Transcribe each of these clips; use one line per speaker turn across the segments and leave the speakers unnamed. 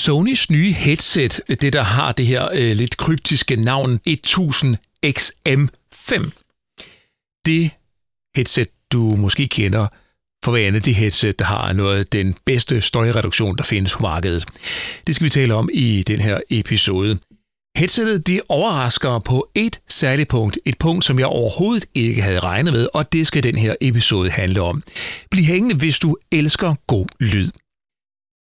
Sonys nye headset, det der har det her øh, lidt kryptiske navn 1000XM5, det headset, du måske kender for hver andet det headset, der har noget af den bedste støjreduktion, der findes på markedet. Det skal vi tale om i den her episode. Headsetet det overrasker på et særligt punkt, et punkt, som jeg overhovedet ikke havde regnet med, og det skal den her episode handle om. Bliv hængende, hvis du elsker god lyd.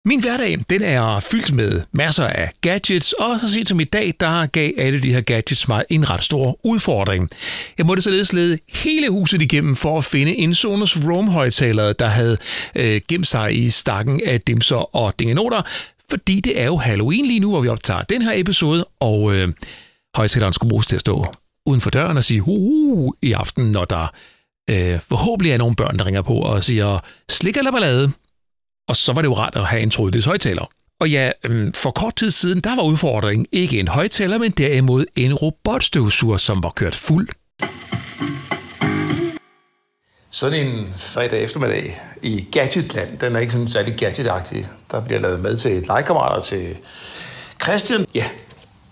Min hverdag, den er fyldt med masser af gadgets, og så sent som i dag, der gav alle de her gadgets mig en ret stor udfordring. Jeg måtte således lede hele huset igennem for at finde en Sonos Roam-højtaler, der havde øh, gemt sig i stakken af dimser og dingenoter, fordi det er jo Halloween lige nu, hvor vi optager den her episode, og øh, højtaleren skulle bruges til at stå uden for døren og sige hu i aften, når der øh, forhåbentlig er nogle børn, der ringer på og siger slik eller ballade. Og så var det jo rart at have en trådløs højtaler. Og ja, øhm, for kort tid siden, der var udfordringen ikke en højtaler, men derimod en robotstøvsuger, som var kørt fuld. Sådan en fredag eftermiddag i Gadgetland, den er ikke sådan særlig gadgetagtig. Der bliver lavet med til et legekammerater til Christian. Ja,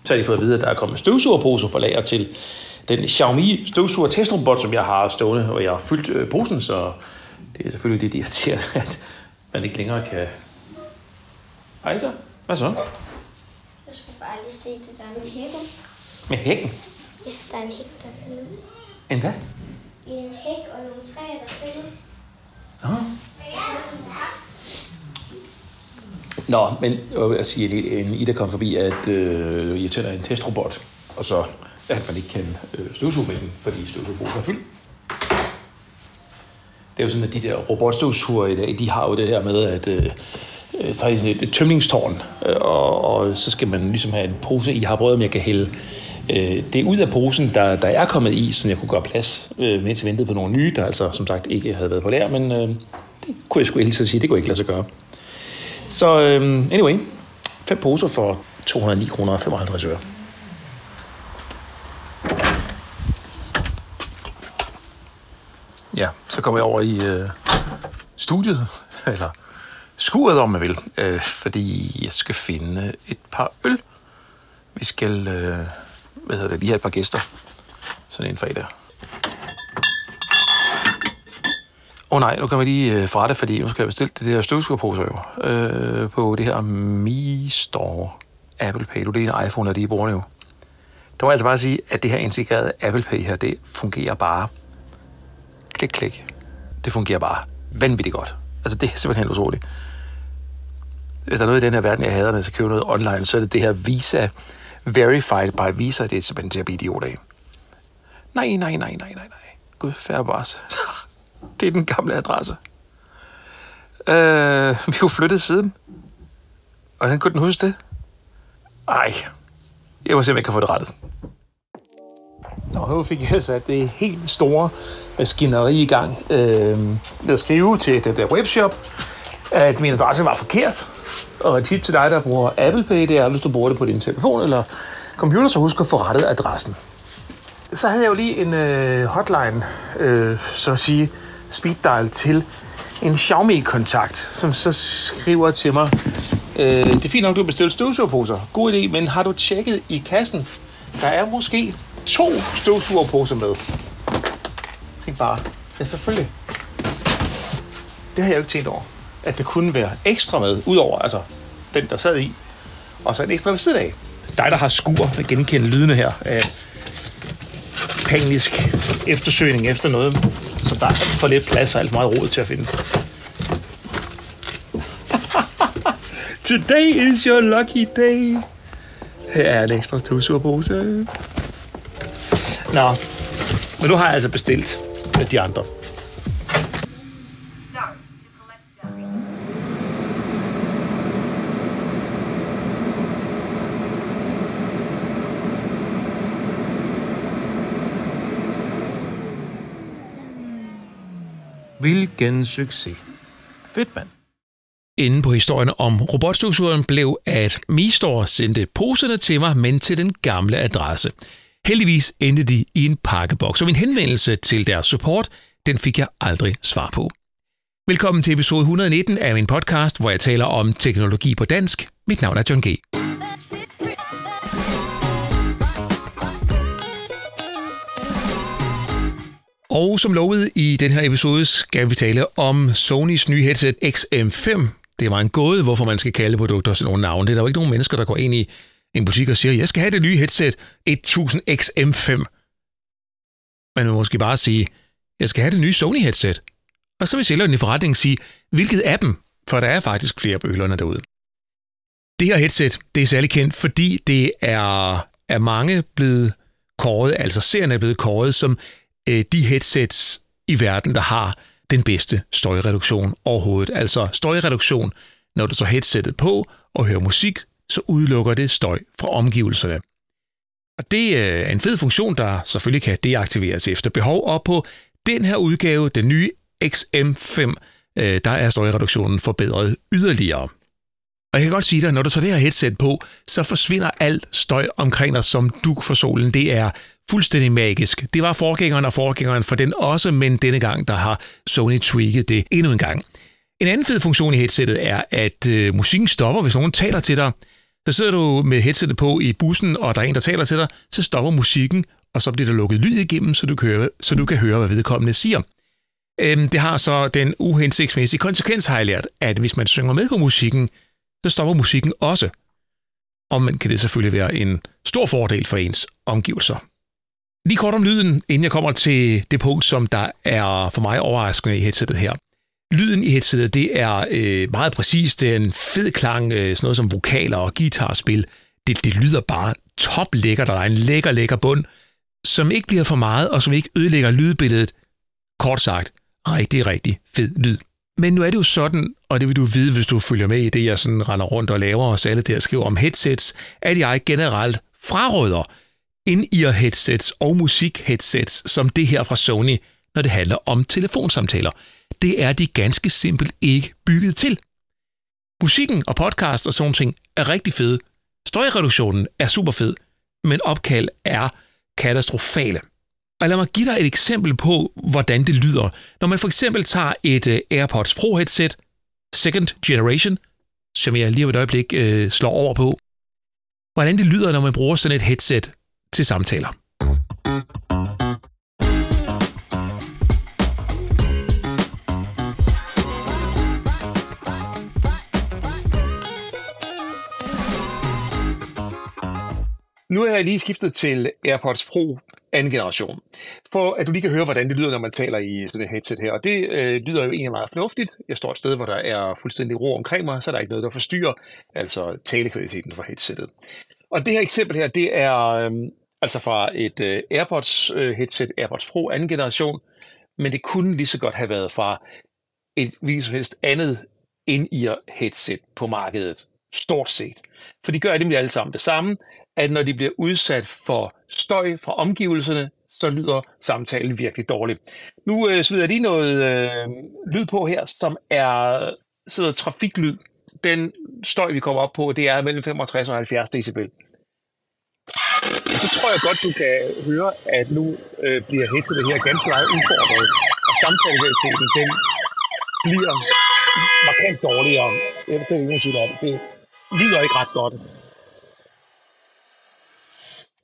så har de fået at vide, at der er kommet støvsugerposer på lager til den Xiaomi støvsuger testrobot, som jeg har stående, og jeg har fyldt øh, posen, så det er selvfølgelig lidt irriterende, at man ikke længere kan... Hej så. Hvad så?
Jeg skulle bare lige se det der med hækken.
Med hækken?
Ja, der er en hæk, der er.
En hvad?
En hæk og nogle træer, der er faldet.
Nå. Nå, men jeg vil sige, en Ida kom forbi, at øh, jeg tænder en testrobot, og så at man ikke kan øh, støvsuge med den, fordi støvsugerposen er fyldt. Det er jo sådan, at de der robotstøvsuger i dag, de har jo det her med, at øh, øh så har de sådan et, et tømningstårn, øh, og, og så skal man ligesom have en pose i. Jeg har prøvet, om jeg kan hælde øh, det ud af posen, der, der er kommet i, så jeg kunne gøre plads, øh, mens jeg ventede på nogle nye, der altså som sagt ikke havde været på lær, men øh, det kunne jeg sgu helst sige, det kunne ikke lade sig gøre. Så øh, anyway, fem poser for 209 kroner og 55 øre. Ja, så kommer jeg over i øh, studiet, eller skuret om man vil, øh, fordi jeg skal finde et par øl. Vi skal, øh, hvad hedder det, lige have et par gæster. Sådan en fredag. Åh oh, nej, nu kan vi lige øh, fra det, fordi nu skal jeg bestille det der støvsugerposer jo, øh, på det her Mi Store Apple Pay. Du det er en iPhone, og de bruger det jo. Der må jeg altså bare sige, at det her integrerede Apple Pay her, det fungerer bare klik, klik. Det fungerer bare vanvittigt godt. Altså, det er simpelthen utroligt. Hvis der er noget i den her verden, jeg hader, når jeg skal købe noget online, så er det det her Visa Verified by Visa. Det er simpelthen til at blive idiot af. Nej, nej, nej, nej, nej, nej. Gud, færre det er den gamle adresse. Øh, vi er jo flyttet siden. Hvordan kunne den huske det? Ej, jeg må se, om jeg kan få det rettet. Nå, nu fik jeg sat det helt store maskineri i gang øh, jeg at skrive til det der webshop, at min adresse var forkert. Og et tip til dig, der bruger Apple Pay, det er, hvis du bruger det på din telefon eller computer, så husk at få rettet adressen. Så havde jeg jo lige en øh, hotline, øh, så at sige, speed dial til en Xiaomi-kontakt, som så skriver til mig, øh, det er fint nok, du har bestilt støvsugerposer. God idé, men har du tjekket i kassen? Der er måske to støvsugerposer med. Tænk bare, ja selvfølgelig. Det har jeg jo ikke tænkt over. At det kunne være ekstra med, udover altså den, der sad i, og så en ekstra ved siden af. Dig, der har skur, vil genkende lydene her af panisk eftersøgning efter noget, som der er for lidt plads og alt for meget råd til at finde. Today is your lucky day. Her er en ekstra støvsugerpose. Nå, men nu har jeg altså bestilt med de andre. Hvilken succes. Fedt, mand. Inde på historien om robotstøvsugeren blev, at Mistor sendte poserne til mig, men til den gamle adresse. Heldigvis endte de i en pakkeboks, og min henvendelse til deres support, den fik jeg aldrig svar på. Velkommen til episode 119 af min podcast, hvor jeg taler om teknologi på dansk Mit navn er John G. Og som lovet i den her episode skal vi tale om Sonys nye headset XM5. Det var en gåde, hvorfor man skal kalde produkter sådan nogle navne. Det er der jo ikke nogen mennesker, der går ind i en butik og siger, jeg skal have det nye headset 1000 XM5. Man vil måske bare sige, jeg skal have det nye Sony headset. Og så vil sælgeren i forretningen sige, hvilket af dem? For der er faktisk flere bølgerne derude. Det her headset, det er særlig kendt, fordi det er er mange blevet kåret, altså serien er blevet kåret som øh, de headsets i verden, der har den bedste støjreduktion overhovedet. Altså støjreduktion, når du så headsettet på og hører musik, så udelukker det støj fra omgivelserne. Og det øh, er en fed funktion, der selvfølgelig kan deaktiveres efter behov, og på den her udgave, den nye XM5, øh, der er støjreduktionen forbedret yderligere. Og jeg kan godt sige dig, når du tager det her headset på, så forsvinder alt støj omkring dig som duk for solen. Det er fuldstændig magisk. Det var forgængeren og forgængeren for den også, men denne gang, der har Sony tweaked det endnu en gang. En anden fed funktion i headsettet er, at øh, musikken stopper, hvis nogen taler til dig. Så sidder du med headsetet på i bussen, og der er en, der taler til dig, så stopper musikken, og så bliver der lukket lyd igennem, så du kan høre, så du kan høre hvad vedkommende siger. Øhm, det har så den uhensigtsmæssige konsekvens, har jeg lært, at hvis man synger med på musikken, så stopper musikken også. Og man kan det selvfølgelig være en stor fordel for ens omgivelser. Lige kort om lyden, inden jeg kommer til det punkt, som der er for mig overraskende i headsetet her. Lyden i headsetet, det er øh, meget præcis. Det er en fed klang, øh, sådan noget som vokaler og guitarspil. Det, det lyder bare top lækkert, der er en lækker, lækker bund, som ikke bliver for meget, og som ikke ødelægger lydbilledet. Kort sagt, rigtig, rigtig fed lyd. Men nu er det jo sådan, og det vil du vide, hvis du følger med i det, jeg sådan render rundt og laver os alle der skriver om headsets, at jeg generelt fraråder in-ear headsets og musik-headsets som det her fra Sony, når det handler om telefonsamtaler. Det er de ganske simpelt ikke bygget til. Musikken og podcast og sådan ting er rigtig fede. Støjreduktionen er super fed, men opkald er katastrofale. Og lad mig give dig et eksempel på, hvordan det lyder. Når man for eksempel tager et uh, AirPods Pro headset, second generation, som jeg lige om et øjeblik uh, slår over på, hvordan det lyder, når man bruger sådan et headset til samtaler. Nu har jeg lige skiftet til AirPods Pro anden generation, for at du lige kan høre, hvordan det lyder, når man taler i sådan et headset her. Og det øh, lyder jo egentlig meget fornuftigt. Jeg står et sted, hvor der er fuldstændig ro omkring mig, så der er ikke noget, der forstyrrer, altså talekvaliteten fra headsettet. Og det her eksempel her, det er øh, altså fra et øh, AirPods øh, headset, AirPods Pro anden generation, men det kunne lige så godt have været fra et hvilket som helst andet in-ear headset på markedet. Stort set. For de gør nemlig alle sammen det samme, at når de bliver udsat for støj fra omgivelserne, så lyder samtalen virkelig dårligt. Nu øh, smider jeg lige noget øh, lyd på her, som er sidder trafiklyd. Den støj, vi kommer op på, det er mellem 65 og 70 decibel. Så tror jeg godt, du kan høre, at nu øh, bliver det her ganske meget udfordret, og samtalekvaliteten, den bliver markant dårligere. Det er ikke nogen om. Det lyder ikke ret godt.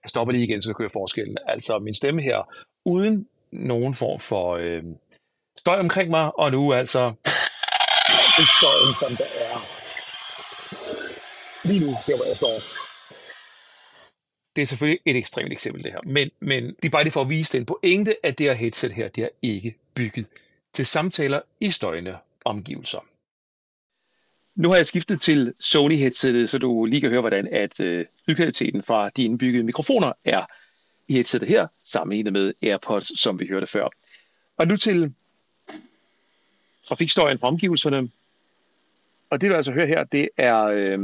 Jeg stopper lige igen, så jeg kan høre forskellen. Altså min stemme her, uden nogen form for øh, støj omkring mig, og nu altså den støj, som der er lige nu, der hvor jeg står. Det er selvfølgelig et ekstremt eksempel, det her. Men, men det er bare det for at vise den pointe, at det her headset her, det er ikke bygget til samtaler i støjende omgivelser. Nu har jeg skiftet til Sony headsetet, så du lige kan høre, hvordan at øh, lydkvaliteten fra de indbyggede mikrofoner er i headsetet her, sammenlignet med AirPods, som vi hørte før. Og nu til trafikstøjen fra omgivelserne. Og det, du altså hører her, det er øh,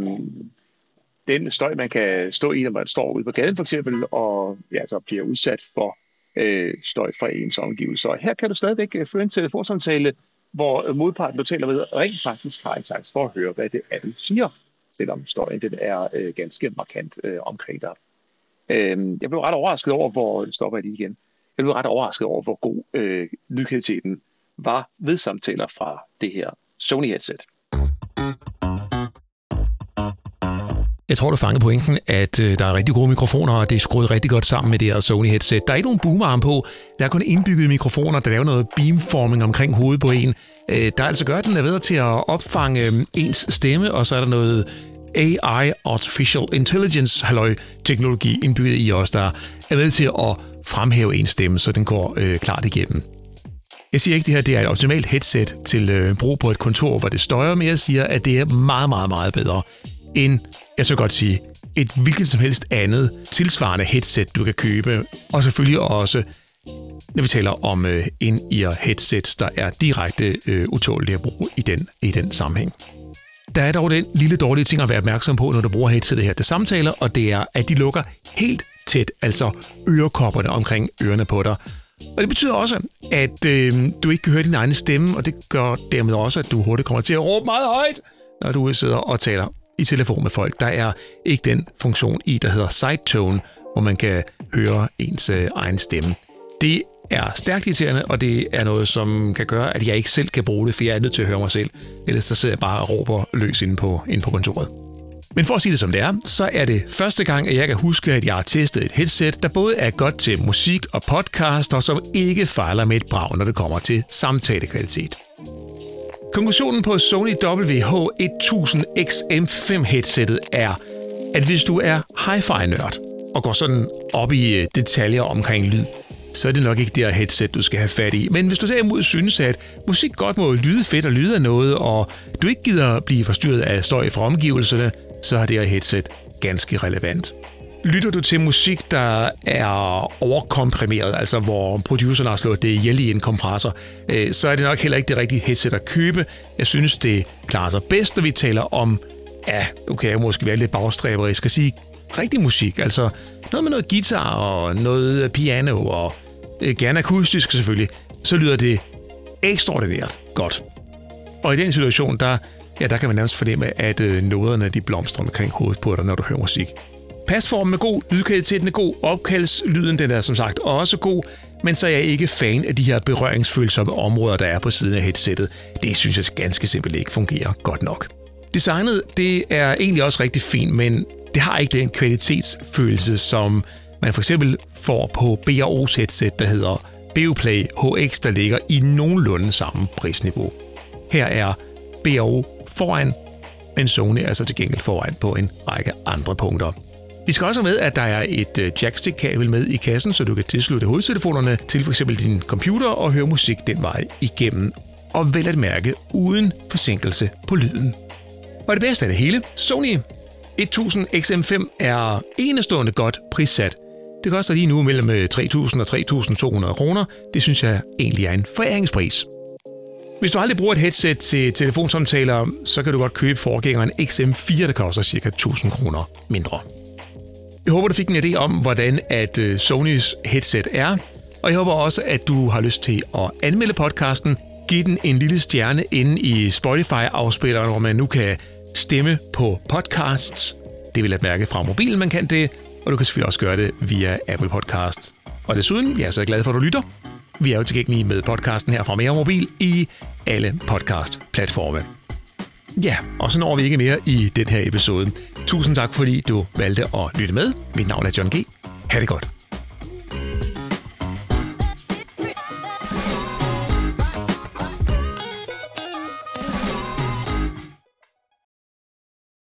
den støj, man kan stå i, når man står ude på gaden for eksempel, og ja, altså bliver udsat for øh, støj fra ens omgivelser. Og her kan du stadigvæk øh, føre en telefonsamtale hvor modparten, du taler med, rent faktisk har en chance for at høre, hvad det er, du siger, selvom støjen den er øh, ganske markant øh, omkring dig. Øh, jeg blev ret overrasket over, hvor, stopper jeg lige igen, jeg blev ret overrasket over, hvor god øh, lydkvaliteten var ved samtaler fra det her Sony headset. Jeg tror, du fangede pointen, at øh, der er rigtig gode mikrofoner, og det er skruet rigtig godt sammen med det her Sony headset. Der er ikke nogen boomarm på. Der er kun indbyggede mikrofoner, der laver noget beamforming omkring hovedet på en. Øh, der er altså gør, at den er bedre til at opfange øh, ens stemme, og så er der noget AI, Artificial Intelligence, halløj, teknologi indbygget i os, der er ved til at fremhæve ens stemme, så den går øh, klart igennem. Jeg siger ikke, at det her det er et optimalt headset til øh, brug på et kontor, hvor det støjer, men jeg siger, at det er meget, meget, meget bedre end, jeg så godt sige, et hvilket som helst andet tilsvarende headset, du kan købe. Og selvfølgelig også, når vi taler om øh, in-ear headsets, der er direkte øh, utålige at bruge i den, i den sammenhæng. Der er dog den lille dårlige ting at være opmærksom på, når du bruger headsetet her til samtaler, og det er, at de lukker helt tæt, altså ørekopperne omkring ørerne på dig. Og det betyder også, at øh, du ikke kan høre din egen stemme, og det gør dermed også, at du hurtigt kommer til at råbe meget højt, når du sidder og taler i telefon med folk. Der er ikke den funktion i, der hedder side tone, hvor man kan høre ens øh, egen stemme. Det er stærkt irriterende, og det er noget, som kan gøre, at jeg ikke selv kan bruge det, for jeg er nødt til at høre mig selv. Ellers der sidder jeg bare og råber løs inde på, inde på kontoret. Men for at sige det som det er, så er det første gang, at jeg kan huske, at jeg har testet et headset, der både er godt til musik og podcast, og som ikke fejler med et brag, når det kommer til samtalekvalitet. Konklusionen på Sony WH-1000XM5 headsettet er, at hvis du er hi-fi-nørd og går sådan op i øh, detaljer omkring lyd, så er det nok ikke det her headset, du skal have fat i. Men hvis du derimod synes, at musik godt må lyde fedt og lyde af noget, og du ikke gider blive forstyrret af støj fra omgivelserne, så er det her headset ganske relevant. Lytter du til musik, der er overkomprimeret, altså hvor produceren har slået det ihjel i en kompressor, øh, så er det nok heller ikke det rigtige headset at købe. Jeg synes, det klarer sig bedst, når vi taler om, ja, okay, jeg måske være lidt bagstræberisk skal sige rigtig musik, altså noget med noget guitar og noget piano og øh, gerne akustisk selvfølgelig, så lyder det ekstraordinært godt. Og i den situation, der, ja, der kan man nærmest fornemme, at øh, noderne de blomstrer omkring hovedet på dig, når du hører musik. Pasformen er god, lydkvaliteten er god, opkaldslyden den er som sagt også god, men så er jeg ikke fan af de her berøringsfølsomme områder, der er på siden af headsettet. Det synes jeg ganske simpelt ikke fungerer godt nok. Designet det er egentlig også rigtig fint, men det har ikke den kvalitetsfølelse, som man for eksempel får på BRO's headset, der hedder Beoplay HX, der ligger i nogenlunde samme prisniveau. Her er BRO foran, men Sony er så til gengæld foran på en række andre punkter. Vi skal også have med, at der er et øh, jackstick-kabel med i kassen, så du kan tilslutte hovedtelefonerne til f.eks. din computer og høre musik den vej igennem. Og vel at mærke uden forsinkelse på lyden. Og det bedste af det hele, Sony 1000 XM5 er enestående godt prissat. Det koster lige nu mellem øh, 3.000 og 3.200 kroner. Det synes jeg egentlig er en foræringspris. Hvis du aldrig bruger et headset til telefonsamtaler, så kan du godt købe forgængeren XM4, der koster ca. 1000 kroner mindre. Jeg håber, du fik en idé om, hvordan at øh, Sonys headset er, og jeg håber også, at du har lyst til at anmelde podcasten, give den en lille stjerne inde i Spotify-afspilleren, hvor man nu kan stemme på podcasts. Det vil jeg mærke fra mobilen, man kan det, og du kan selvfølgelig også gøre det via Apple Podcast. Og desuden, jeg er så glad for, at du lytter. Vi er jo tilgængelige med podcasten her fra Mere Mobil i alle podcast-platforme. Ja, og så når vi ikke mere i den her episode. Tusind tak, fordi du valgte at lytte med. Mit navn er John G. Ha' det godt.